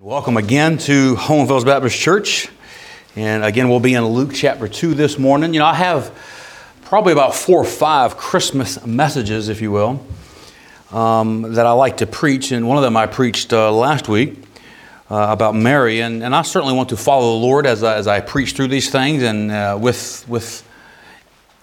Welcome again to Hohenfels Baptist Church. And again, we'll be in Luke chapter 2 this morning. You know, I have probably about four or five Christmas messages, if you will, um, that I like to preach. And one of them I preached uh, last week uh, about Mary. And, and I certainly want to follow the Lord as I, as I preach through these things and uh, with, with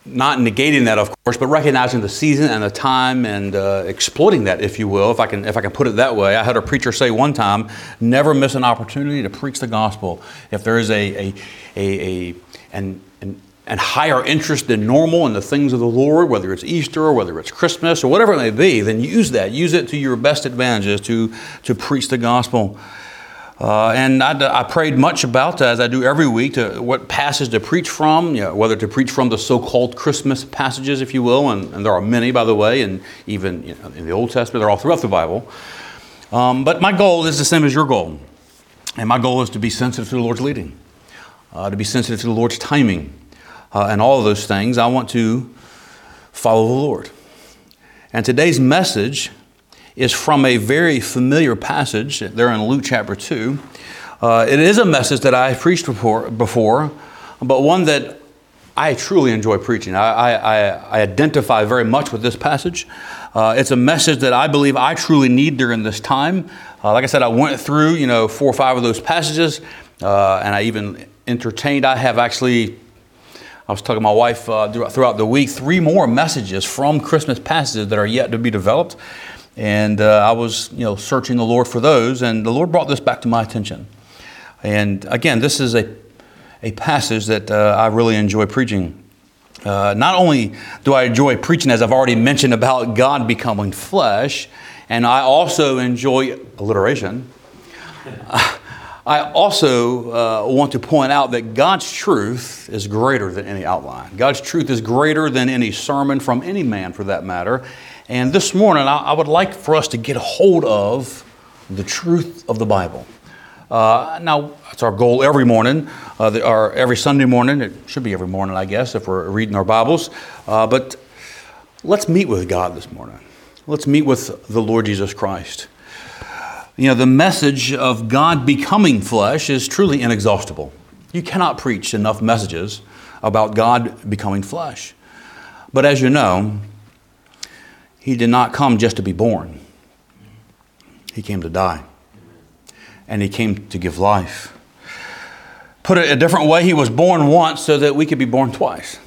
not negating that, of course, but recognizing the season and the time and uh, exploiting that, if you will, if I can, if I can put it that way. I had a preacher say one time, "Never miss an opportunity to preach the gospel. If there is a a a, a and and higher interest than normal in the things of the Lord, whether it's Easter or whether it's Christmas or whatever it may be, then use that. Use it to your best advantages to to preach the gospel." Uh, and I, I, prayed much about, as I do every week, to what passage to preach from, you know, whether to preach from the so called Christmas passages, if you will, and, and, there are many, by the way, and even you know, in the Old Testament, they're all throughout the Bible. Um, but my goal is the same as your goal. And my goal is to be sensitive to the Lord's leading, uh, to be sensitive to the Lord's timing, uh, and all of those things. I want to follow the Lord. And today's message is from a very familiar passage there in Luke chapter 2. Uh, it is a message that I preached before, before, but one that I truly enjoy preaching. I, I, I identify very much with this passage. Uh, it's a message that I believe I truly need during this time. Uh, like I said, I went through, you know, four or five of those passages, uh, and I even entertained. I have actually I was talking to my wife uh, throughout the week, three more messages from Christmas passages that are yet to be developed. And uh, I was, you know, searching the Lord for those, and the Lord brought this back to my attention. And again, this is a, a passage that uh, I really enjoy preaching. Uh, not only do I enjoy preaching, as I've already mentioned, about God becoming flesh, and I also enjoy alliteration. I also uh, want to point out that God's truth is greater than any outline. God's truth is greater than any sermon from any man, for that matter. And this morning, I, I would like for us to get hold of the truth of the Bible. Uh, now, that's our goal every morning, uh, the, or every Sunday morning. It should be every morning, I guess, if we're reading our Bibles. Uh, but let's meet with God this morning. Let's meet with the Lord Jesus Christ. You know, the message of God becoming flesh is truly inexhaustible. You cannot preach enough messages about God becoming flesh. But as you know, he did not come just to be born, He came to die. And He came to give life. Put it a different way, He was born once so that we could be born twice.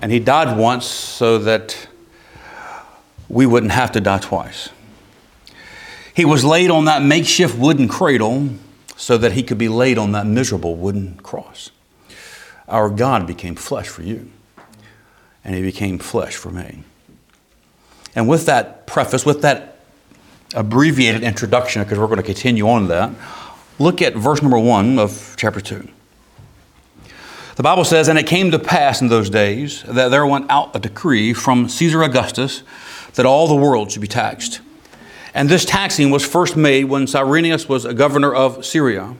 And He died once so that we wouldn't have to die twice. He was laid on that makeshift wooden cradle so that he could be laid on that miserable wooden cross. Our God became flesh for you, and he became flesh for me. And with that preface, with that abbreviated introduction, because we're going to continue on that, look at verse number one of chapter 2. The Bible says, And it came to pass in those days that there went out a decree from Caesar Augustus that all the world should be taxed. And this taxing was first made when Cyrenius was a governor of Syria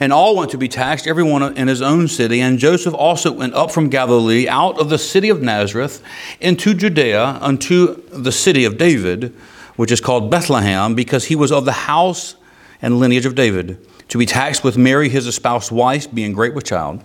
and all went to be taxed, everyone in his own city. And Joseph also went up from Galilee, out of the city of Nazareth, into Judea, unto the city of David, which is called Bethlehem, because he was of the house and lineage of David, to be taxed with Mary, his espoused wife, being great with child.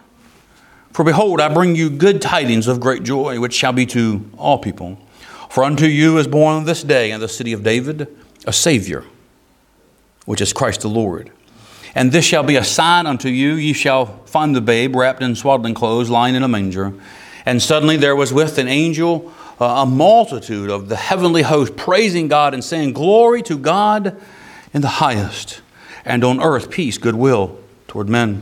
For behold, I bring you good tidings of great joy, which shall be to all people. For unto you is born this day in the city of David a Savior, which is Christ the Lord. And this shall be a sign unto you ye shall find the babe wrapped in swaddling clothes, lying in a manger. And suddenly there was with an angel uh, a multitude of the heavenly host praising God and saying, Glory to God in the highest, and on earth peace, goodwill toward men.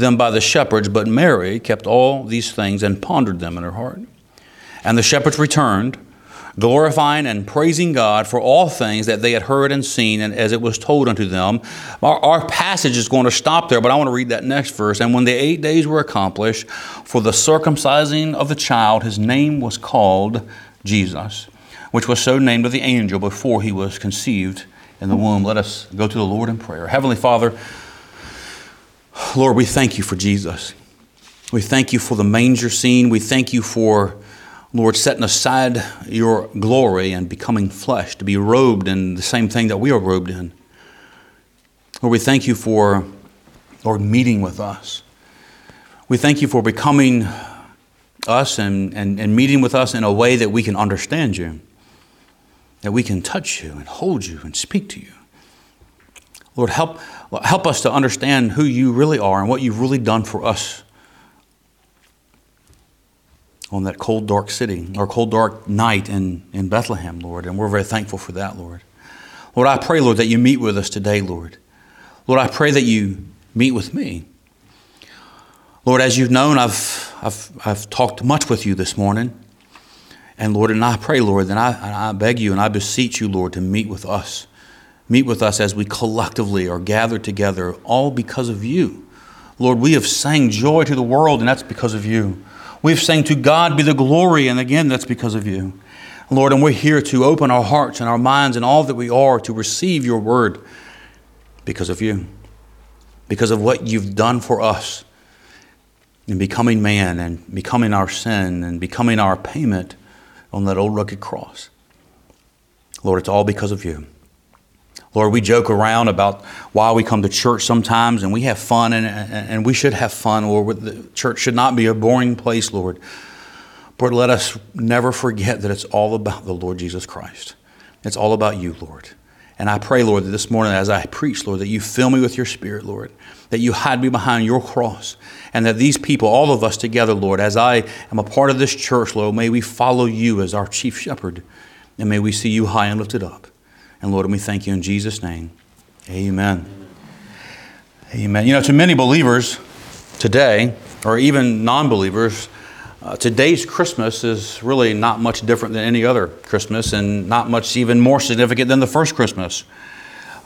them by the shepherds. But Mary kept all these things and pondered them in her heart. And the shepherds returned glorifying and praising God for all things that they had heard and seen, and as it was told unto them. Our, our, passage is going to stop there, but I want to read that next verse. And when the eight days were accomplished for the circumcising of the child, his name was called Jesus, which was so named of the angel before he was conceived in the womb. Let us go to the Lord in prayer. Heavenly Father, Lord, we thank you for Jesus. We thank you for the manger scene. We thank you for Lord, setting aside your glory and becoming flesh, to be robed in the same thing that we are robed in. Lord, we thank you for, Lord, meeting with us. We thank you for becoming us and, and, and meeting with us in a way that we can understand you, that we can touch you and hold you and speak to you. Lord, help, help us to understand who you really are and what you've really done for us on that cold, dark city or cold, dark night in, in Bethlehem, Lord. And we're very thankful for that, Lord. Lord, I pray, Lord, that you meet with us today, Lord. Lord, I pray that you meet with me. Lord, as you've known, I've, I've, I've talked much with you this morning. And Lord, and I pray, Lord, that I, I beg you and I beseech you, Lord, to meet with us. Meet with us as we collectively are gathered together, all because of you. Lord, we have sang joy to the world, and that's because of you. We've sang to God be the glory, and again, that's because of you. Lord, and we're here to open our hearts and our minds and all that we are to receive your word because of you, because of what you've done for us in becoming man and becoming our sin and becoming our payment on that old rugged cross. Lord, it's all because of you. Lord, we joke around about why we come to church sometimes and we have fun and, and we should have fun, Lord. The church should not be a boring place, Lord. But let us never forget that it's all about the Lord Jesus Christ. It's all about you, Lord. And I pray, Lord, that this morning as I preach, Lord, that you fill me with your spirit, Lord, that you hide me behind your cross, and that these people, all of us together, Lord, as I am a part of this church, Lord, may we follow you as our chief shepherd, and may we see you high and lifted up. And Lord, we thank you in Jesus' name. Amen. Amen. You know, to many believers today, or even non believers, uh, today's Christmas is really not much different than any other Christmas and not much even more significant than the first Christmas.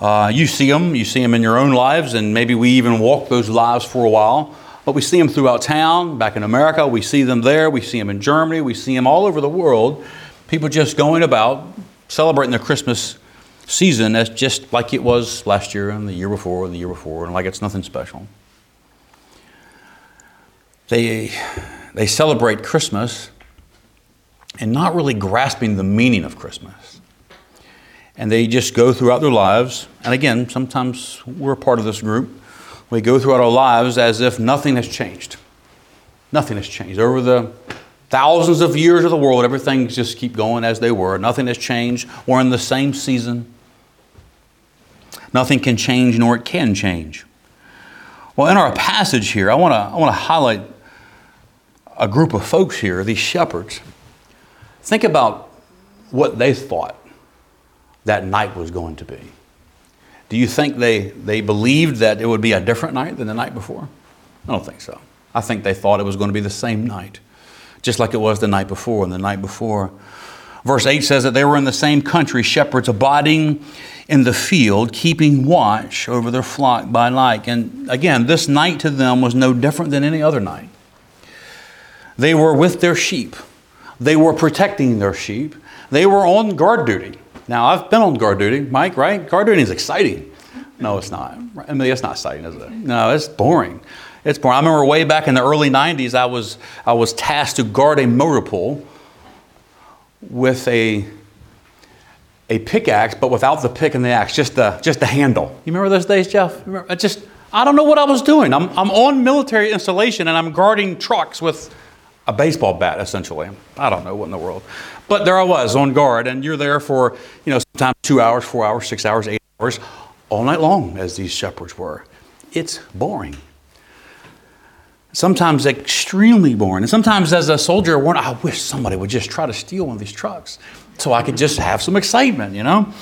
Uh, you see them, you see them in your own lives, and maybe we even walk those lives for a while. But we see them throughout town, back in America, we see them there, we see them in Germany, we see them all over the world. People just going about celebrating their Christmas season as just like it was last year and the year before and the year before, and like it's nothing special. They, they celebrate Christmas and not really grasping the meaning of Christmas. And they just go throughout their lives, and again, sometimes we're part of this group. We go throughout our lives as if nothing has changed. Nothing has changed. Over the thousands of years of the world, everything just keep going as they were. Nothing has changed. We're in the same season. Nothing can change nor it can change. Well, in our passage here, I want to I want to highlight a group of folks here, these shepherds. Think about what they thought that night was going to be. Do you think they, they believed that it would be a different night than the night before? I don't think so. I think they thought it was going to be the same night, just like it was the night before and the night before. Verse 8 says that they were in the same country, shepherds abiding in the field, keeping watch over their flock by night. And again, this night to them was no different than any other night. They were with their sheep, they were protecting their sheep, they were on guard duty. Now, I've been on guard duty, Mike, right? Guard duty is exciting. No, it's not. I mean, it's not exciting, is it? No, it's boring. It's boring. I remember way back in the early 90s, I was, I was tasked to guard a motor pool with a a pickaxe, but without the pick and the axe, just the, just the handle. You remember those days, Jeff? I just, I don't know what I was doing. I'm, I'm on military installation and I'm guarding trucks with a baseball bat, essentially. I don't know what in the world. But there I was on guard, and you're there for, you know, sometimes two hours, four hours, six hours, eight hours, all night long, as these shepherds were. It's boring. Sometimes extremely boring. And sometimes as a soldier, I wish somebody would just try to steal one of these trucks so I could just have some excitement, you know?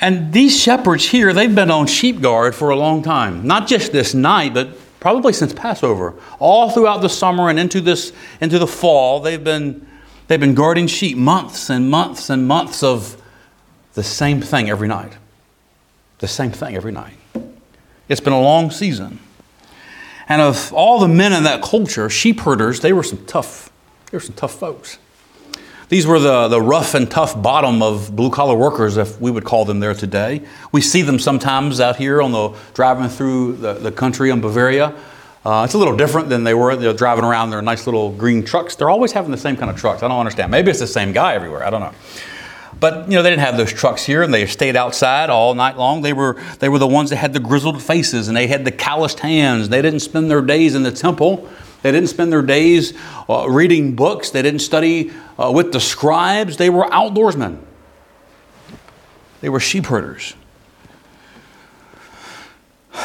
And these shepherds here, they've been on sheep guard for a long time. Not just this night, but probably since Passover. All throughout the summer and into this into the fall, they've been they've been guarding sheep months and months and months of the same thing every night. The same thing every night. It's been a long season. And of all the men in that culture, sheep herders, they were some tough, they were some tough folks. These were the, the rough and tough bottom of blue collar workers, if we would call them there today. We see them sometimes out here on the driving through the, the country in Bavaria. Uh, it's a little different than they were They're driving around their nice little green trucks. They're always having the same kind of trucks. I don't understand. Maybe it's the same guy everywhere. I don't know. But you know they didn't have those trucks here, and they stayed outside all night long. They were they were the ones that had the grizzled faces, and they had the calloused hands. They didn't spend their days in the temple. They didn't spend their days uh, reading books. They didn't study uh, with the scribes. They were outdoorsmen. They were sheep herders.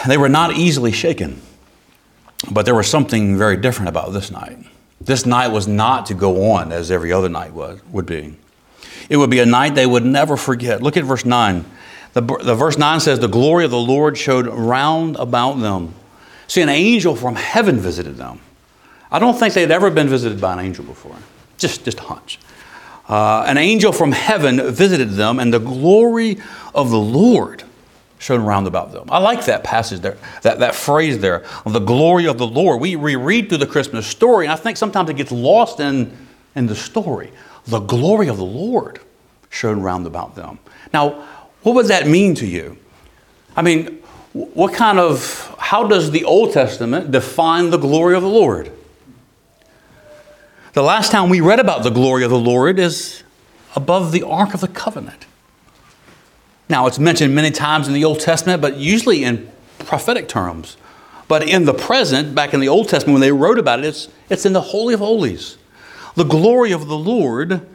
They were not easily shaken. But there was something very different about this night. This night was not to go on as every other night was, would be. It would be a night they would never forget. Look at verse 9. The, the verse 9 says, The glory of the Lord showed round about them. See, an angel from heaven visited them. I don't think they'd ever been visited by an angel before. Just, just a hunch. Uh, an angel from heaven visited them, and the glory of the Lord shone round about them. I like that passage there, that, that phrase there, the glory of the Lord. We reread through the Christmas story, and I think sometimes it gets lost in, in the story. The glory of the Lord shone round about them. Now, what would that mean to you? I mean, what kind of, how does the Old Testament define the glory of the Lord? The last time we read about the glory of the Lord is above the Ark of the Covenant. Now, it's mentioned many times in the Old Testament, but usually in prophetic terms. But in the present, back in the Old Testament, when they wrote about it, it's, it's in the Holy of Holies. The glory of the Lord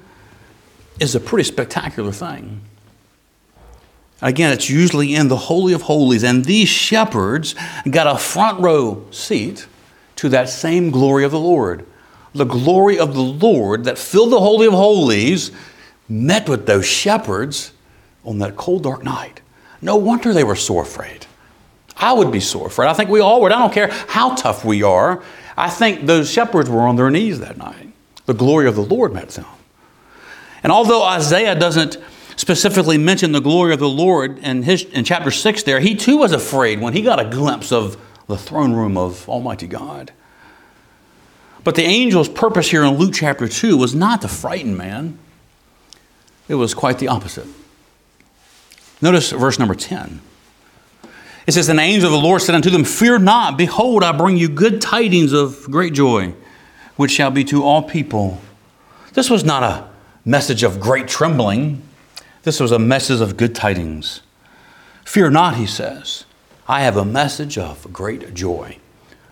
is a pretty spectacular thing. Again, it's usually in the Holy of Holies, and these shepherds got a front row seat to that same glory of the Lord the glory of the Lord that filled the Holy of Holies met with those shepherds on that cold, dark night. No wonder they were so afraid. I would be so afraid. I think we all would. I don't care how tough we are. I think those shepherds were on their knees that night. The glory of the Lord met them. And although Isaiah doesn't specifically mention the glory of the Lord in, his, in chapter 6 there, he too was afraid when he got a glimpse of the throne room of Almighty God. But the angel's purpose here in Luke chapter 2 was not to frighten man, it was quite the opposite. Notice verse number 10. It says, "The angel of the Lord said unto them, Fear not, behold, I bring you good tidings of great joy, which shall be to all people. This was not a message of great trembling, this was a message of good tidings. Fear not, he says. I have a message of great joy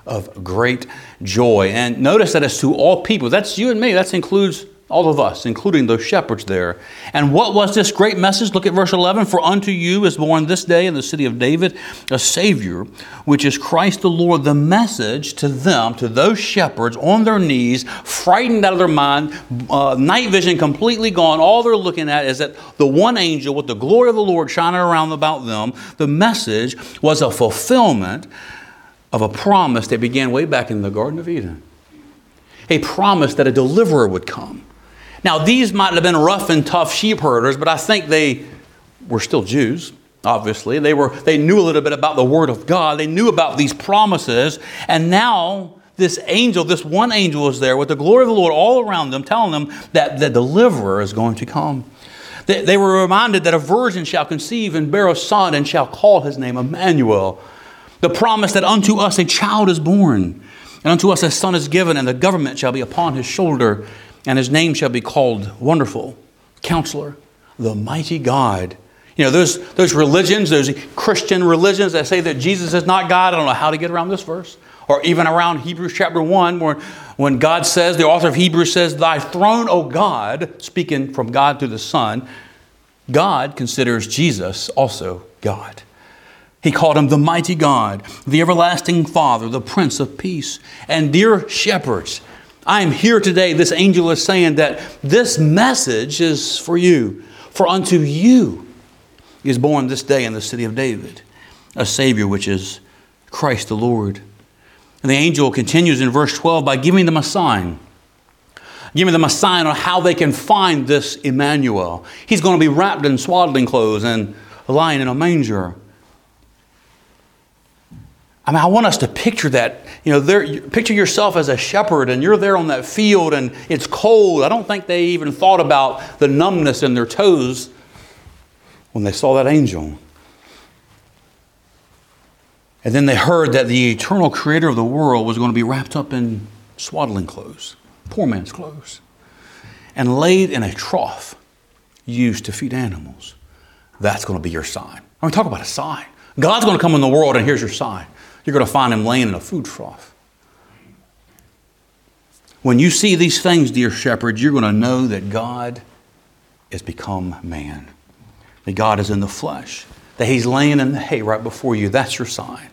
of great joy. And notice that it's to all people. That's you and me. That includes all of us, including those shepherds there. And what was this great message? Look at verse 11. For unto you is born this day in the city of David a Savior, which is Christ the Lord. The message to them, to those shepherds on their knees, frightened out of their mind, uh, night vision completely gone. All they're looking at is that the one angel with the glory of the Lord shining around about them, the message was a fulfillment of a promise that began way back in the Garden of Eden. A promise that a deliverer would come. Now, these might have been rough and tough sheep herders, but I think they were still Jews, obviously. They, were, they knew a little bit about the Word of God, they knew about these promises, and now this angel, this one angel is there with the glory of the Lord all around them, telling them that the deliverer is going to come. They, they were reminded that a virgin shall conceive and bear a son and shall call his name Emmanuel the promise that unto us a child is born, and unto us a son is given, and the government shall be upon his shoulder, and his name shall be called Wonderful, Counselor, the Mighty God. You know, those, those religions, those Christian religions that say that Jesus is not God, I don't know how to get around this verse. Or even around Hebrews chapter 1, where when God says, the author of Hebrews says, Thy throne, O God, speaking from God to the Son, God considers Jesus also God. He called him the mighty God, the everlasting Father, the Prince of Peace. And dear shepherds, I am here today. This angel is saying that this message is for you. For unto you is born this day in the city of David a Savior, which is Christ the Lord. And the angel continues in verse 12 by giving them a sign. Giving them a sign on how they can find this Emmanuel. He's going to be wrapped in swaddling clothes and lying in a manger. I mean, I want us to picture that. You know, there, picture yourself as a shepherd and you're there on that field and it's cold. I don't think they even thought about the numbness in their toes when they saw that angel. And then they heard that the eternal creator of the world was going to be wrapped up in swaddling clothes, poor man's clothes, and laid in a trough used to feed animals. That's going to be your sign. I mean, talk about a sign. God's going to come in the world, and here's your sign. You're going to find him laying in a food trough. When you see these things, dear shepherds, you're going to know that God has become man, that God is in the flesh, that he's laying in the hay right before you. That's your sign.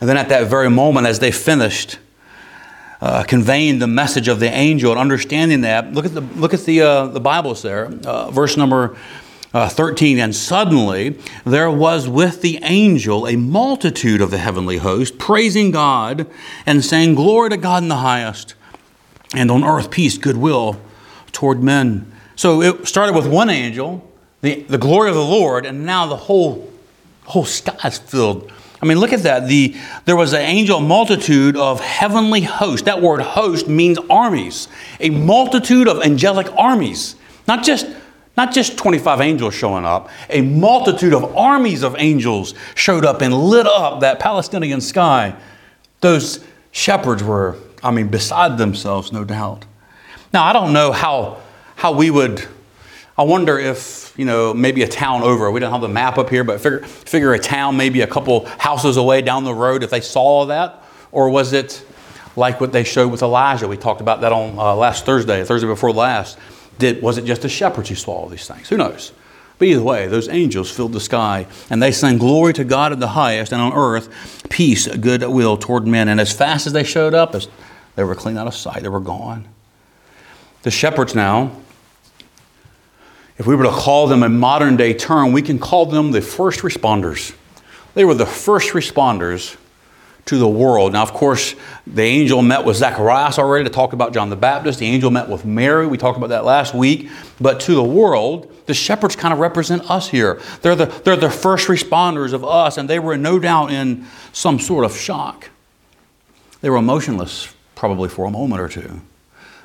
And then at that very moment, as they finished uh, conveying the message of the angel and understanding that, look at the, look at the, uh, the Bibles there, uh, verse number uh, 13. And suddenly there was with the angel a multitude of the heavenly host, praising God and saying, Glory to God in the highest, and on earth peace, goodwill toward men. So it started with one angel, the, the glory of the Lord, and now the whole, whole sky is filled I mean, look at that. The, there was an angel multitude of heavenly hosts. That word host means armies, a multitude of angelic armies. Not just, not just 25 angels showing up, a multitude of armies of angels showed up and lit up that Palestinian sky. Those shepherds were, I mean, beside themselves, no doubt. Now, I don't know how, how we would I wonder if, you know, maybe a town over, we don't have the map up here, but figure, figure a town maybe a couple houses away down the road if they saw that, or was it like what they showed with Elijah? We talked about that on uh, last Thursday, Thursday before last. Did, was it just the shepherds who saw all these things? Who knows? But either way, those angels filled the sky, and they sang glory to God in the highest, and on earth peace, goodwill toward men. And as fast as they showed up, as they were clean out of sight, they were gone. The shepherds now if we were to call them a modern day term, we can call them the first responders. They were the first responders to the world. Now, of course, the angel met with Zacharias already to talk about John the Baptist. The angel met with Mary. We talked about that last week. But to the world, the shepherds kind of represent us here. They're the, they're the first responders of us, and they were no doubt in some sort of shock. They were emotionless, probably for a moment or two.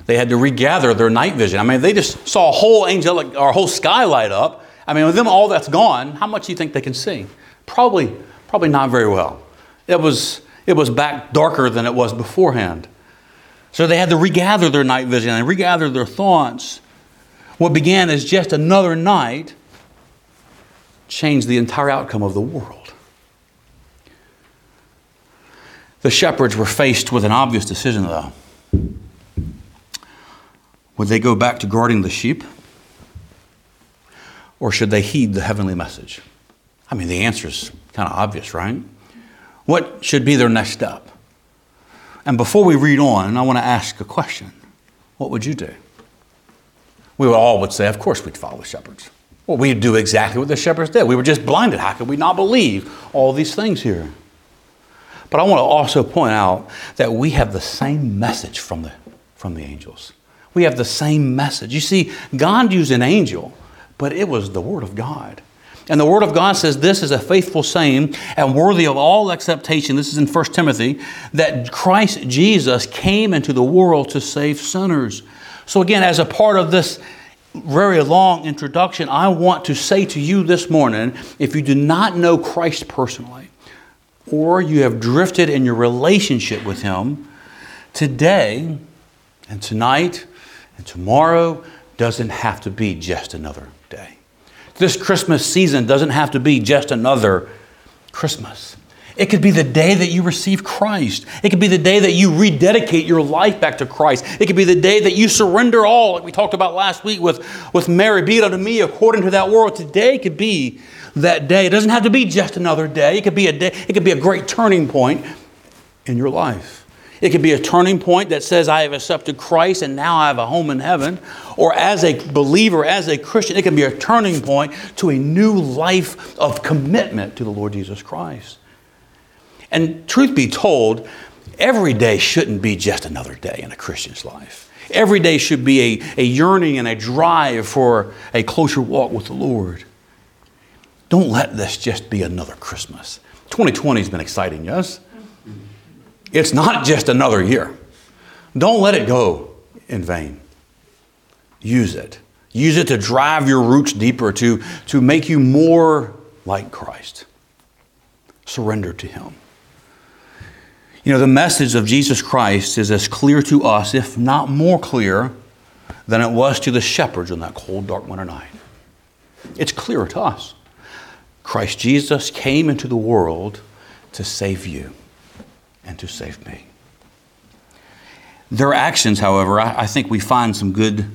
They had to regather their night vision. I mean, they just saw a whole angelic or a whole sky light up. I mean, with them all that's gone, how much do you think they can see? Probably, probably not very well. It was, it was back darker than it was beforehand. So they had to regather their night vision and regather their thoughts. What began as just another night changed the entire outcome of the world. The shepherds were faced with an obvious decision, though. Would they go back to guarding the sheep? Or should they heed the heavenly message? I mean, the answer is kind of obvious, right? What should be their next step? And before we read on, I want to ask a question. What would you do? We all would say, of course, we'd follow the shepherds. Well, we'd do exactly what the shepherds did. We were just blinded. How could we not believe all these things here? But I want to also point out that we have the same message from the, from the angels. We have the same message. You see, God used an angel, but it was the Word of God. And the Word of God says this is a faithful saying and worthy of all acceptation. This is in 1 Timothy that Christ Jesus came into the world to save sinners. So, again, as a part of this very long introduction, I want to say to you this morning if you do not know Christ personally, or you have drifted in your relationship with Him, today and tonight and tomorrow doesn't have to be just another. This Christmas season doesn't have to be just another Christmas. It could be the day that you receive Christ. It could be the day that you rededicate your life back to Christ. It could be the day that you surrender all, like we talked about last week with, with Mary, be it unto me according to that word. Today could be that day. It doesn't have to be just another day. It could be a day, it could be a great turning point in your life. It could be a turning point that says, I have accepted Christ and now I have a home in heaven. Or as a believer, as a Christian, it can be a turning point to a new life of commitment to the Lord Jesus Christ. And truth be told, every day shouldn't be just another day in a Christian's life. Every day should be a, a yearning and a drive for a closer walk with the Lord. Don't let this just be another Christmas. 2020 has been exciting, yes? It's not just another year. Don't let it go in vain. Use it. Use it to drive your roots deeper, to, to make you more like Christ. Surrender to Him. You know, the message of Jesus Christ is as clear to us, if not more clear, than it was to the shepherds on that cold, dark winter night. It's clear to us. Christ Jesus came into the world to save you and to save me. Their actions, however, I, I think we find some good,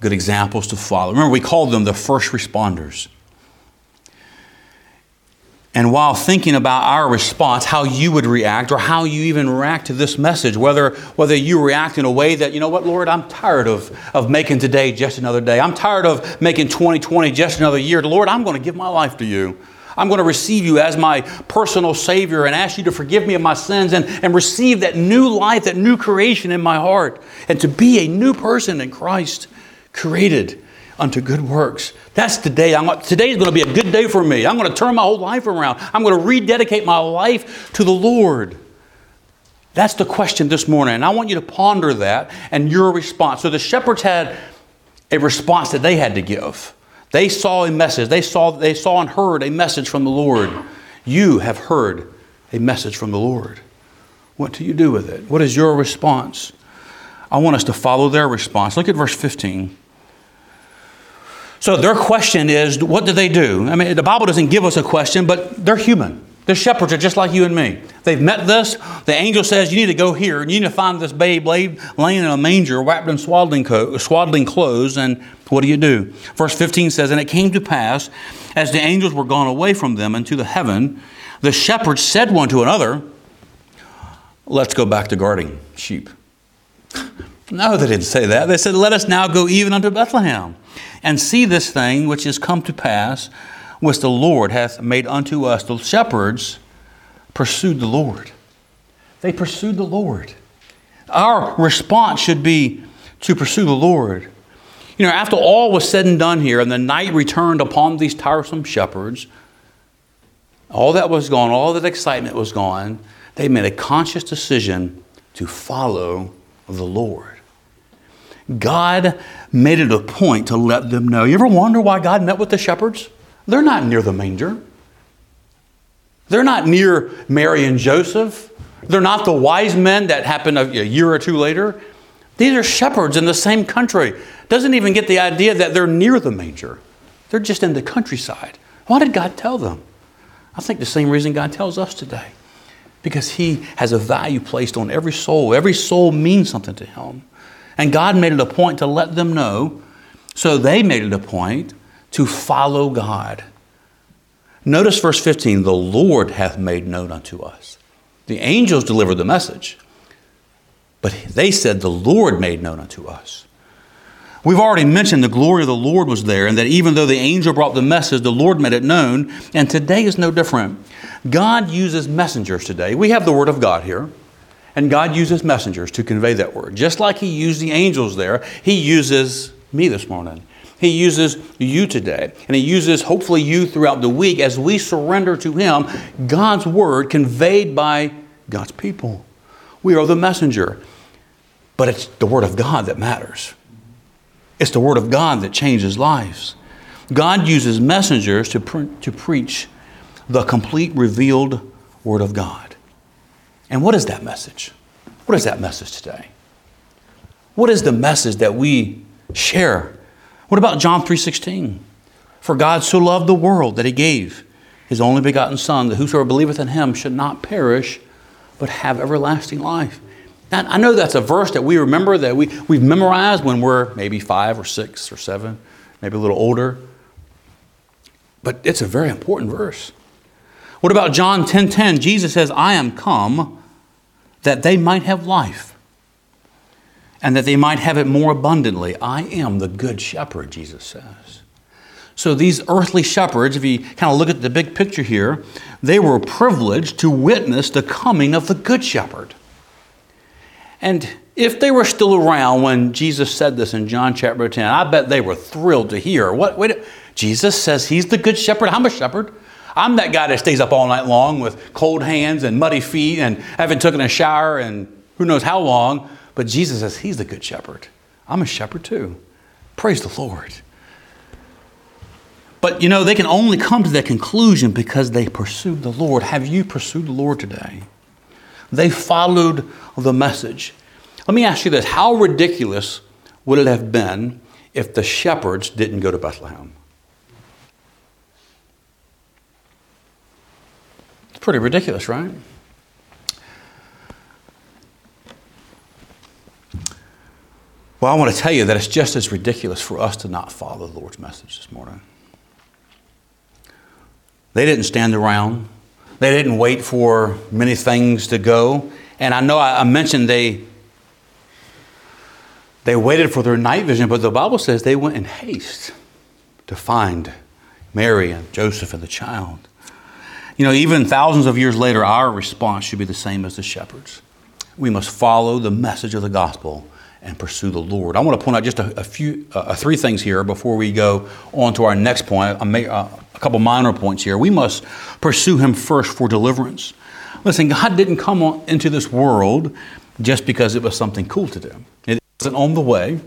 good examples to follow. Remember, we called them the first responders. And while thinking about our response, how you would react, or how you even react to this message, whether, whether you react in a way that, you know what, Lord, I'm tired of, of making today just another day. I'm tired of making 2020 just another year. Lord, I'm going to give my life to you. I'm going to receive you as my personal Savior and ask you to forgive me of my sins and, and receive that new life, that new creation in my heart, and to be a new person in Christ, created unto good works. That's the day. I'm, today is going to be a good day for me. I'm going to turn my whole life around. I'm going to rededicate my life to the Lord. That's the question this morning. And I want you to ponder that and your response. So the shepherds had a response that they had to give. They saw a message. They saw, they saw and heard a message from the Lord. You have heard a message from the Lord. What do you do with it? What is your response? I want us to follow their response. Look at verse 15. So their question is, what do they do? I mean, the Bible doesn't give us a question, but they're human. The shepherds are just like you and me. They've met this. The angel says, You need to go here and you need to find this babe laid, laying in a manger, wrapped in swaddling, co- swaddling clothes. And what do you do? Verse 15 says, And it came to pass, as the angels were gone away from them into the heaven, the shepherds said one to another, Let's go back to guarding sheep. no, they didn't say that. They said, Let us now go even unto Bethlehem and see this thing which is come to pass, which the Lord hath made unto us. The shepherds pursued the Lord. They pursued the Lord. Our response should be to pursue the Lord. You know, after all was said and done here, and the night returned upon these tiresome shepherds, all that was gone, all that excitement was gone, they made a conscious decision to follow the Lord. God made it a point to let them know. You ever wonder why God met with the shepherds? They're not near the manger. They're not near Mary and Joseph. They're not the wise men that happened a year or two later. These are shepherds in the same country. Doesn't even get the idea that they're near the manger. They're just in the countryside. Why did God tell them? I think the same reason God tells us today. Because He has a value placed on every soul. Every soul means something to Him. And God made it a point to let them know, so they made it a point to follow God. Notice verse 15 the Lord hath made known unto us. The angels delivered the message, but they said the Lord made known unto us. We've already mentioned the glory of the Lord was there, and that even though the angel brought the message, the Lord made it known, and today is no different. God uses messengers today. We have the Word of God here. And God uses messengers to convey that word. Just like He used the angels there, He uses me this morning. He uses you today. And He uses hopefully you throughout the week as we surrender to Him God's word conveyed by God's people. We are the messenger. But it's the word of God that matters. It's the word of God that changes lives. God uses messengers to, pre- to preach the complete revealed word of God. And what is that message? What is that message today? What is the message that we share? What about John 3:16? For God so loved the world that he gave his only begotten Son, that whosoever believeth in him should not perish, but have everlasting life. Now, I know that's a verse that we remember, that we, we've memorized when we're maybe five or six or seven, maybe a little older. But it's a very important verse. What about John 10:10? 10, 10? Jesus says, "I am come that they might have life and that they might have it more abundantly. I am the good shepherd," Jesus says. So these earthly shepherds, if you kind of look at the big picture here, they were privileged to witness the coming of the good shepherd. And if they were still around when Jesus said this in John chapter 10, I bet they were thrilled to hear. What wait, Jesus says he's the good shepherd. I'm a shepherd. I'm that guy that stays up all night long with cold hands and muddy feet and haven't taken a shower and who knows how long. But Jesus says he's the good shepherd. I'm a shepherd too. Praise the Lord. But you know, they can only come to that conclusion because they pursued the Lord. Have you pursued the Lord today? They followed the message. Let me ask you this how ridiculous would it have been if the shepherds didn't go to Bethlehem? It's pretty ridiculous, right? Well, I want to tell you that it's just as ridiculous for us to not follow the Lord's message this morning. They didn't stand around. They didn't wait for many things to go. And I know I mentioned they they waited for their night vision, but the Bible says they went in haste to find Mary and Joseph and the child. You know, even thousands of years later, our response should be the same as the shepherds. We must follow the message of the gospel and pursue the Lord. I want to point out just a, a few, uh, three things here before we go on to our next point. A, uh, a couple minor points here. We must pursue Him first for deliverance. Listen, God didn't come on, into this world just because it was something cool to do. It wasn't on the way,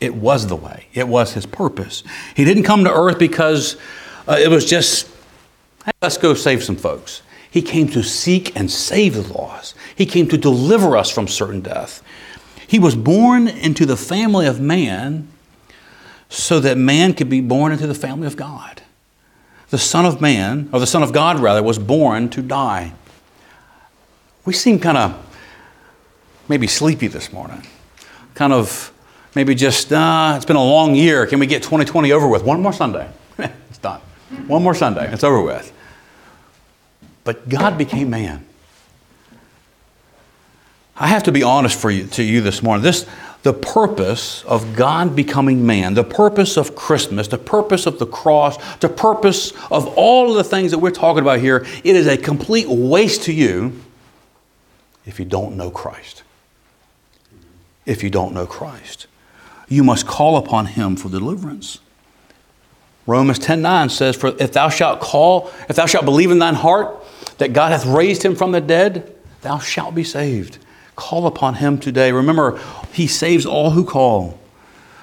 it was the way. It was His purpose. He didn't come to earth because uh, it was just, hey, let's go save some folks. He came to seek and save the lost. He came to deliver us from certain death. He was born into the family of man so that man could be born into the family of God. The Son of Man, or the Son of God rather, was born to die. We seem kind of maybe sleepy this morning. Kind of maybe just, uh, it's been a long year. Can we get 2020 over with? One more Sunday. it's done. One more Sunday. It's over with. But God became man. I have to be honest for you, to you this morning. This, the purpose of God becoming man, the purpose of Christmas, the purpose of the cross, the purpose of all of the things that we're talking about here, it is a complete waste to you if you don't know Christ. If you don't know Christ, you must call upon him for deliverance. Romans 10:9 says, For if thou shalt call, if thou shalt believe in thine heart that God hath raised him from the dead, thou shalt be saved. Call upon Him today. Remember, He saves all who call.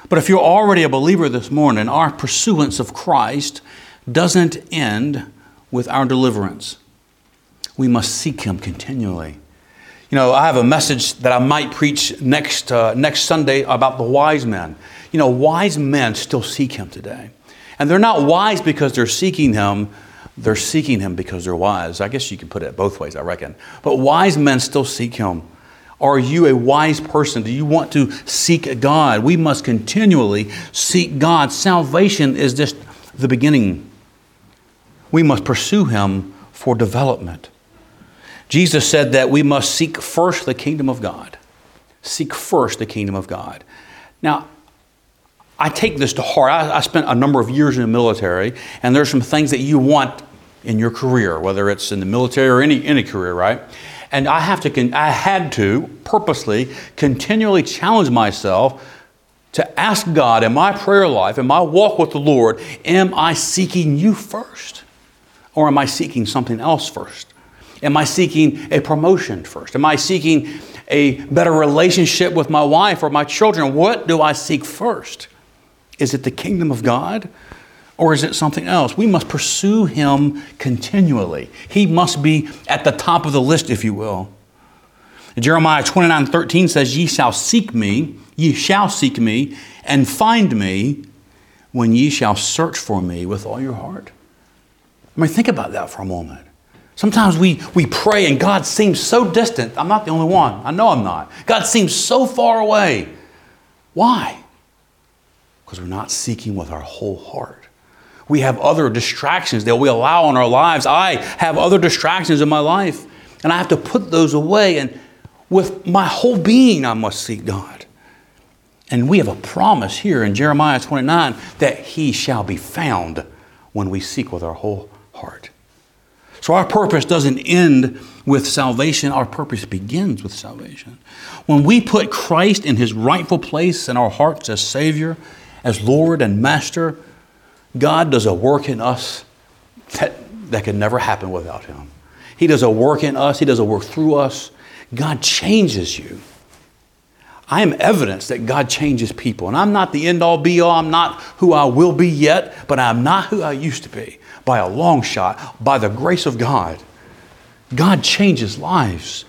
But if you're already a believer this morning, our pursuance of Christ doesn't end with our deliverance. We must seek Him continually. You know, I have a message that I might preach next, uh, next Sunday about the wise men. You know, wise men still seek Him today. And they're not wise because they're seeking Him, they're seeking Him because they're wise. I guess you could put it both ways, I reckon. But wise men still seek Him. Are you a wise person? Do you want to seek God? We must continually seek God. Salvation is just the beginning. We must pursue Him for development. Jesus said that we must seek first the kingdom of God. Seek first the kingdom of God. Now, I take this to heart. I, I, spent a number of years in the military, and there's some things that you want in your career, whether it's in the military or any, any career, right? And I have to, I had to purposely continually challenge myself to ask God in my prayer life, in my walk with the Lord, am I seeking you first? Or am I seeking something else first? Am I seeking a promotion first? Am I seeking a better relationship with my wife or my children? What do I seek first? Is it the kingdom of God or is it something else? We must pursue him continually. He must be at the top of the list, if you will. Jeremiah 29 13 says, Ye shall seek me, ye shall seek me, and find me when ye shall search for me with all your heart. I mean, think about that for a moment. Sometimes we, we pray and God seems so distant. I'm not the only one. I know I'm not. God seems so far away. Why? Because we're not seeking with our whole heart. We have other distractions that we allow in our lives. I have other distractions in my life, and I have to put those away. And with my whole being, I must seek God. And we have a promise here in Jeremiah 29 that He shall be found when we seek with our whole heart. So our purpose doesn't end with salvation, our purpose begins with salvation. When we put Christ in his rightful place in our hearts as Savior, as Lord and Master, God does a work in us that, that can never happen without him. He does a work in us, he does a work through us. God changes you. I am evidence that God changes people. And I'm not the end all be all. I'm not who I will be yet, but I'm not who I used to be by a long shot, by the grace of God. God changes lives.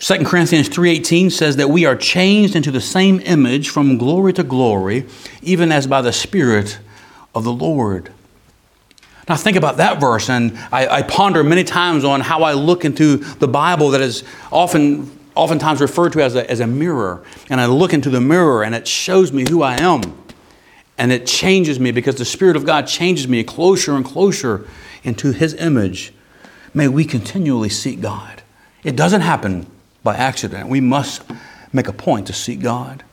2 Corinthians 3:18 says that we are changed into the same image from glory to glory, even as by the Spirit of the Lord. Now think about that verse, and I, I ponder many times on how I look into the Bible that is often oftentimes referred to as a, as a mirror. And I look into the mirror and it shows me who I am. And it changes me because the Spirit of God changes me closer and closer into His image. May we continually seek God. It doesn't happen by accident. We must make a point to seek God.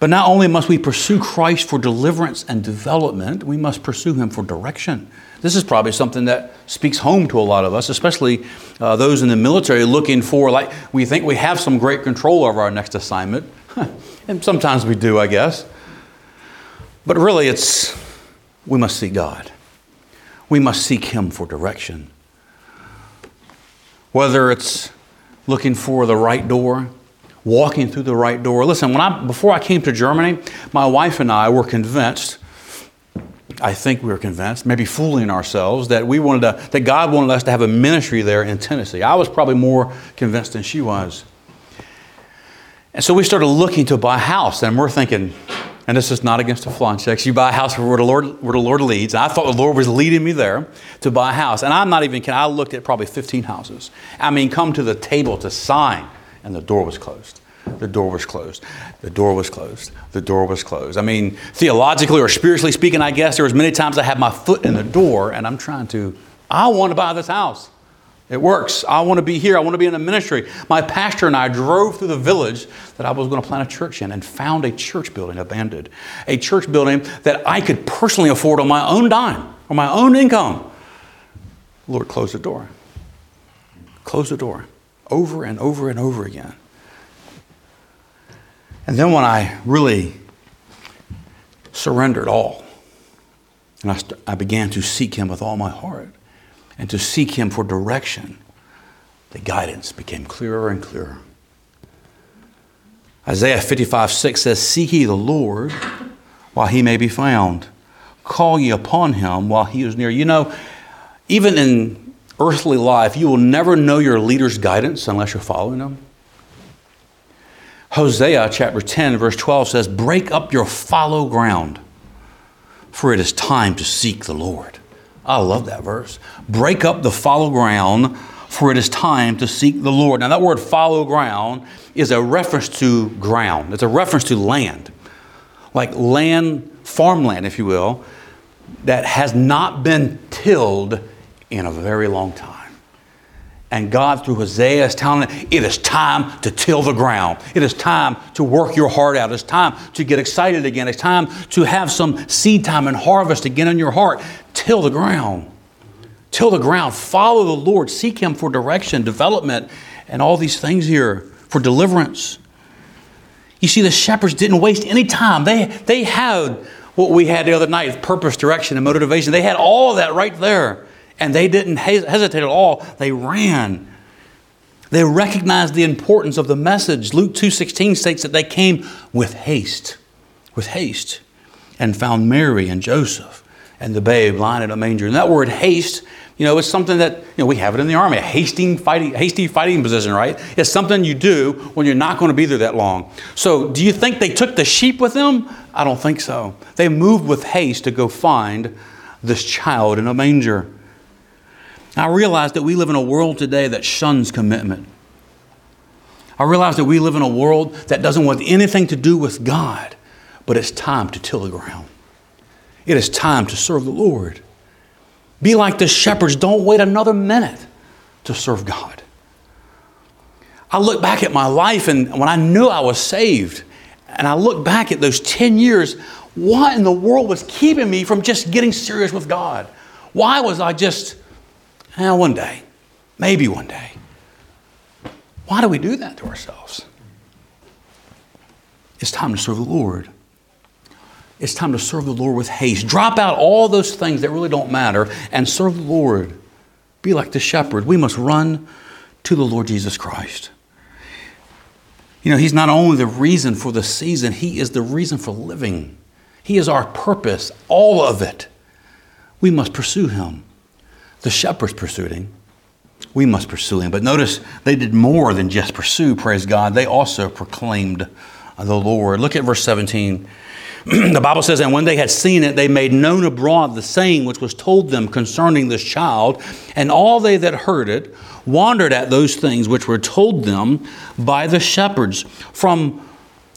But not only must we pursue Christ for deliverance and development, we must pursue Him for direction. This is probably something that speaks home to a lot of us, especially uh, those in the military looking for, like, we think we have some great control over our next assignment. and sometimes we do, I guess. But really, it's we must seek God. We must seek Him for direction. Whether it's looking for the right door, walking through the right door. Listen, when I before I came to Germany, my wife and I were convinced. I think we were convinced, maybe fooling ourselves, that we wanted to, that God wanted us to have a ministry there in Tennessee. I was probably more convinced than she was. And so we started looking to buy a house, and we're thinking, and this is not against the flawn checks. You buy a house where the Lord, where the Lord leads. And I thought the Lord was leading me there to buy a house. And I'm not even kidding. I looked at probably 15 houses. I mean, come to the table to sign, and the door was closed. The door was closed. The door was closed. The door was closed. I mean, theologically or spiritually speaking, I guess there was many times I had my foot in the door, and I'm trying to. I want to buy this house. It works. I want to be here. I want to be in a ministry. My pastor and I drove through the village that I was going to plant a church in and found a church building abandoned. A church building that I could personally afford on my own dime, on my own income. Lord, close the door. Close the door. Over and over and over again. And then when I really surrendered all, and I, st- I began to seek Him with all my heart, and to seek Him for direction, the guidance became clearer and clearer. Isaiah 55 6 says, Seek ye the Lord while he may be found. Call ye upon him while he is near. You know, even in earthly life, you will never know your leader's guidance unless you're following them. Hosea chapter 10, verse 12 says, Break up your fallow ground, for it is time to seek the Lord. I love that verse. Break up the fallow ground, for it is time to seek the Lord. Now, that word fallow ground is a reference to ground, it's a reference to land, like land, farmland, if you will, that has not been tilled in a very long time. And God, through Hosea, is telling it, it is time to till the ground. It is time to work your heart out. It's time to get excited again. It's time to have some seed time and harvest again in your heart. Till the ground. Till the ground. Follow the Lord. Seek Him for direction, development, and all these things here for deliverance. You see, the shepherds didn't waste any time. They, they had what we had the other night purpose, direction, and motivation. They had all that right there and they didn't hesitate at all. They ran. They recognized the importance of the message. Luke 2:16 states that they came with haste, with haste, and found Mary and Joseph and the babe lying in a manger. And that word haste, you know, it's something that, you know, we have it in the army, a hasty fighting, hasty fighting position, right? It's something you do when you're not going to be there that long. So do you think they took the sheep with them? I don't think so. They moved with haste to go find this child in a manger. I realize that we live in a world today that shuns commitment. I realize that we live in a world that doesn't want anything to do with God, but it's time to till the ground. It is time to serve the Lord. Be like the shepherds. Don't wait another minute to serve God. I look back at my life and when I knew I was saved, and I look back at those 10 years, what in the world was keeping me from just getting serious with God? Why was I just, eh, one day, maybe one day? Why do we do that to ourselves? It's time to serve the Lord. It's time to serve the Lord with haste. Drop out all those things that really don't matter and serve the Lord. Be like the shepherd. We must run to the Lord Jesus Christ. You know, He's not only the reason for the season, He is the reason for living. He is our purpose, all of it. We must pursue Him. The shepherds pursued Him. We must pursue Him. But notice they did more than just pursue, praise God. They also proclaimed the Lord. Look at verse 17. the Bible says, And when they had seen it, they made known abroad the saying which was told them concerning this child. And all they that heard it wondered at those things which were told them by the shepherds. From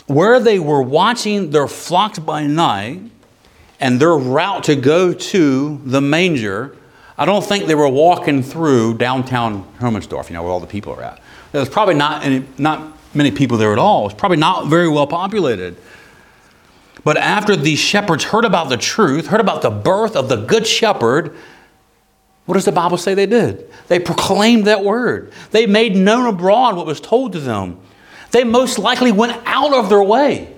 where they were watching their flocks by night and their route to go to the manger, I don't think they were walking through downtown Hermansdorf, you know, where all the people are at. There's probably not, any, not many people there at all. It's probably not very well populated. But after these shepherds heard about the truth, heard about the birth of the good shepherd, what does the Bible say they did? They proclaimed that word. They made known abroad what was told to them. They most likely went out of their way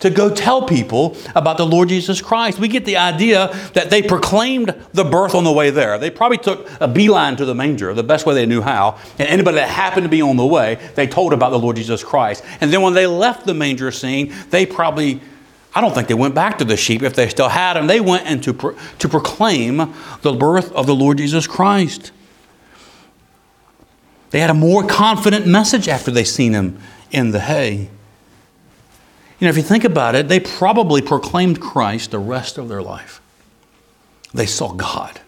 to go tell people about the Lord Jesus Christ. We get the idea that they proclaimed the birth on the way there. They probably took a beeline to the manger, the best way they knew how, and anybody that happened to be on the way, they told about the Lord Jesus Christ. And then when they left the manger scene, they probably I don't think they went back to the sheep if they still had them. They went in to, pro- to proclaim the birth of the Lord Jesus Christ. They had a more confident message after they seen him in the hay. You know, if you think about it, they probably proclaimed Christ the rest of their life. They saw God,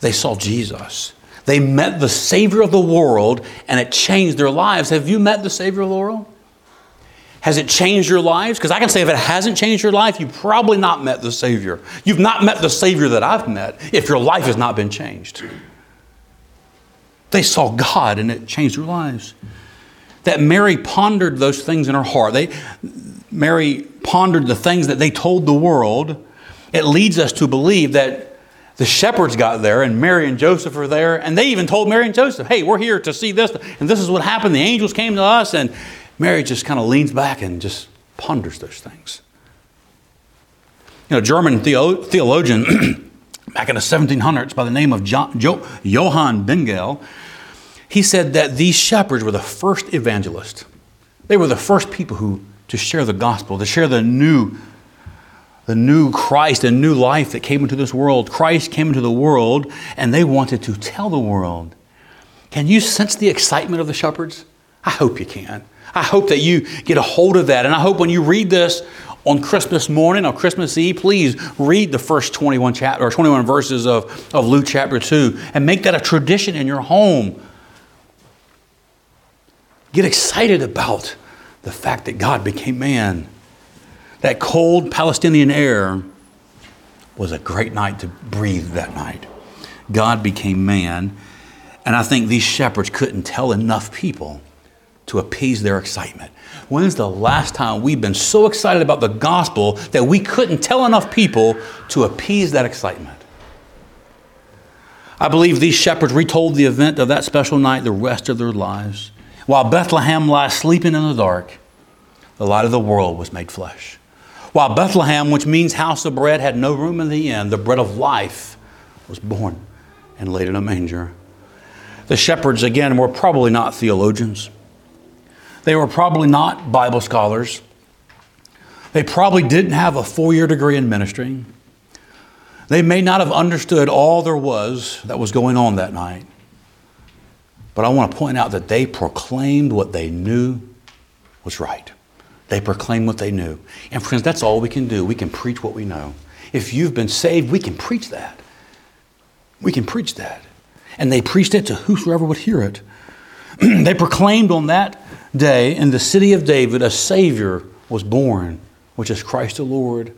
they saw Jesus. They met the Savior of the world, and it changed their lives. Have you met the Savior of the world? Has it changed your lives? Because I can say if it hasn't changed your life, you've probably not met the Savior. You've not met the Savior that I've met if your life has not been changed. They saw God and it changed their lives. That Mary pondered those things in her heart. They, Mary pondered the things that they told the world. It leads us to believe that the shepherds got there and Mary and Joseph are there, and they even told Mary and Joseph, hey, we're here to see this, and this is what happened. The angels came to us, and Mary just kind of leans back and just ponders those things. You know, German theo- theologian back in the 1700s by the name of jo- Johann Bengel, he said that these shepherds were the first evangelists. They were the first people who to share the gospel, to share the new the new Christ, a new life that came into this world. Christ came into the world and they wanted to tell the world. Can you sense the excitement of the shepherds? I hope you can. I hope that you get a hold of that. And I hope when you read this on Christmas morning or Christmas Eve, please read the first 21 chapter or 21 verses of, of Luke chapter 2 and make that a tradition in your home. Get excited about the fact that God became man. That cold Palestinian air was a great night to breathe that night. God became man. And I think these shepherds couldn't tell enough people to appease their excitement. When's the last time we've been so excited about the gospel that we couldn't tell enough people to appease that excitement? I believe these shepherds retold the event of that special night the rest of their lives. While Bethlehem lies sleeping in the dark, the light of the world was made flesh. While Bethlehem, which means house of bread, had no room in the inn, the bread of life was born and laid in a manger. The shepherds, again, were probably not theologians. They were probably not Bible scholars. They probably didn't have a four year degree in ministry. They may not have understood all there was that was going on that night. But I want to point out that they proclaimed what they knew was right. They proclaimed what they knew. And friends, that's all we can do. We can preach what we know. If you've been saved, we can preach that. We can preach that. And they preached it to whosoever would hear it. they proclaimed on that day in the city of David a Savior was born, which is Christ the Lord.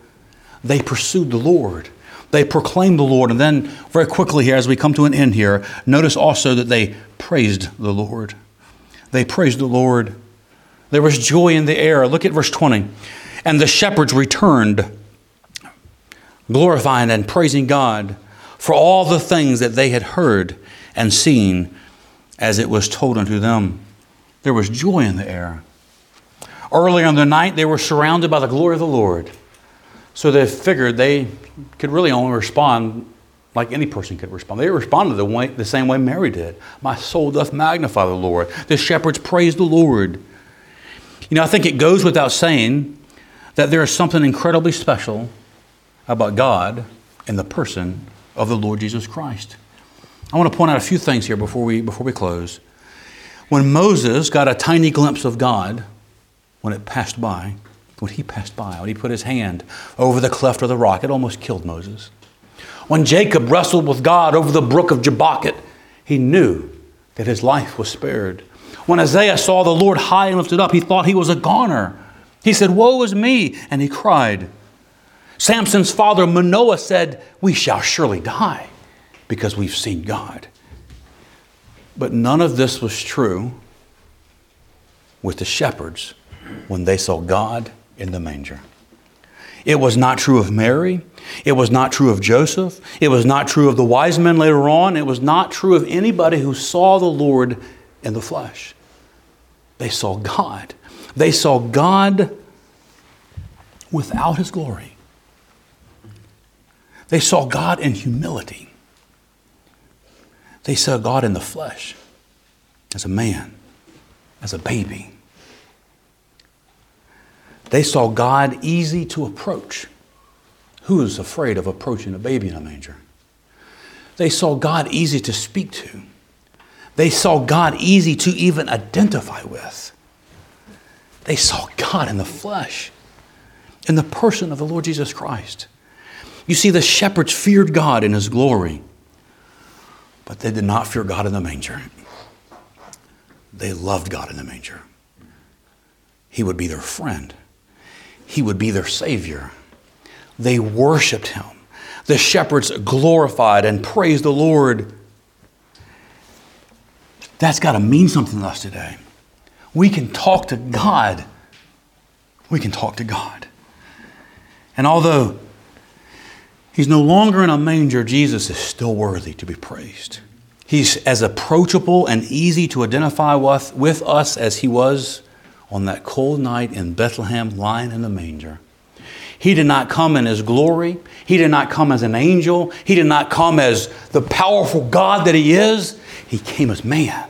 They pursued the Lord. They proclaimed the Lord. And then, very quickly here, as we come to an end here, notice also that they praised the Lord. They praised the Lord. There was joy in the air. Look at verse 20. And the shepherds returned, glorifying and praising God for all the things that they had heard and seen as it was told unto them. There was joy in the air. Early on the night, they were surrounded by the glory of the Lord. So they figured they could really only respond like any person could respond. They responded the, way, the same way Mary did. My soul doth magnify the Lord. The shepherds praise the Lord. You know, I think it goes without saying that there is something incredibly special about God and the person of the Lord Jesus Christ. I want to point out a few things here before we, before we close. When Moses got a tiny glimpse of God, when it passed by, when he passed by, when he put his hand over the cleft of the rock, it almost killed Moses. When Jacob wrestled with God over the brook of Jabbok, he knew that his life was spared. When Isaiah saw the Lord high and lifted up, he thought he was a goner. He said, Woe is me! And he cried. Samson's father Manoah said, We shall surely die because we've seen God. But none of this was true with the shepherds when they saw God in the manger. It was not true of Mary. It was not true of Joseph. It was not true of the wise men later on. It was not true of anybody who saw the Lord in the flesh. They saw God. They saw God without his glory. They saw God in humility. They saw God in the flesh as a man, as a baby. They saw God easy to approach. Who is afraid of approaching a baby in a manger? They saw God easy to speak to. They saw God easy to even identify with. They saw God in the flesh, in the person of the Lord Jesus Christ. You see, the shepherds feared God in his glory, but they did not fear God in the manger. They loved God in the manger. He would be their friend, He would be their Savior. They worshiped Him. The shepherds glorified and praised the Lord. That's got to mean something to us today. We can talk to God. We can talk to God. And although He's no longer in a manger, Jesus is still worthy to be praised. He's as approachable and easy to identify with, with us as he was on that cold night in Bethlehem, lying in the manger. He did not come in his glory. He did not come as an angel. He did not come as the powerful God that he is. He came as man.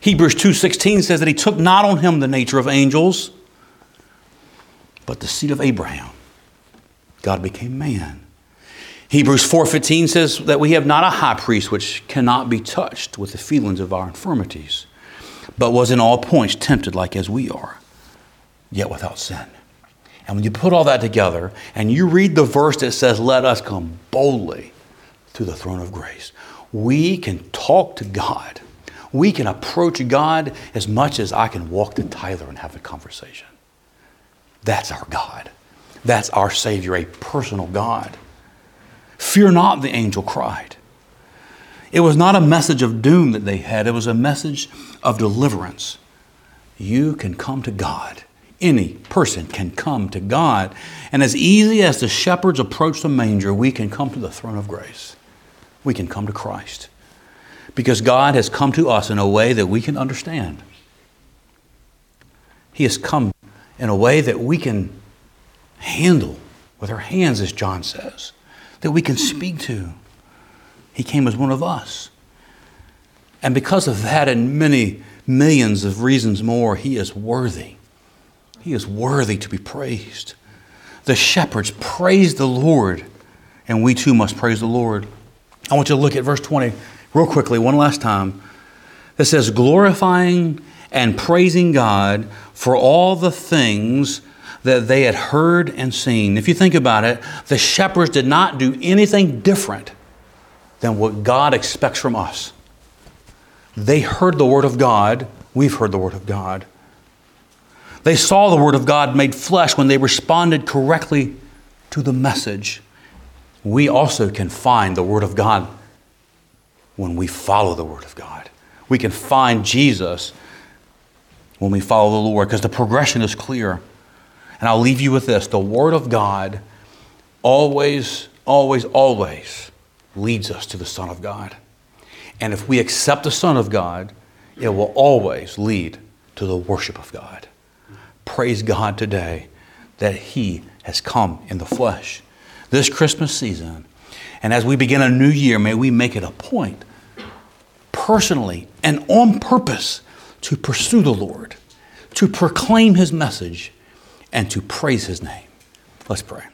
Hebrews 2:16 says that he took not on him the nature of angels, but the seed of Abraham. God became man. Hebrews 4:15 says that we have not a high priest which cannot be touched with the feelings of our infirmities, but was in all points tempted like as we are, yet without sin. And when you put all that together and you read the verse that says, Let us come boldly to the throne of grace, we can talk to God. We can approach God as much as I can walk to Tyler and have a conversation. That's our God. That's our Savior, a personal God. Fear not, the angel cried. It was not a message of doom that they had, it was a message of deliverance. You can come to God. Any person can come to God. And as easy as the shepherds approach the manger, we can come to the throne of grace. We can come to Christ. Because God has come to us in a way that we can understand. He has come in a way that we can handle with our hands, as John says that we can speak to. He came as one of us. And because of that and many millions of reasons more, he is worthy. He is worthy to be praised. The shepherds praised the Lord, and we too must praise the Lord. I want you to look at verse 20 real quickly, one last time. It says, glorifying and praising God for all the things that they had heard and seen. If you think about it, the shepherds did not do anything different than what God expects from us. They heard the Word of God. We've heard the Word of God. They saw the Word of God made flesh when they responded correctly to the message. We also can find the Word of God when we follow the Word of God. We can find Jesus when we follow the Lord because the progression is clear. And I'll leave you with this the Word of God always, always, always leads us to the Son of God. And if we accept the Son of God, it will always lead to the worship of God. Praise God today that He has come in the flesh this Christmas season. And as we begin a new year, may we make it a point, personally and on purpose, to pursue the Lord, to proclaim His message, and to praise His name. Let's pray.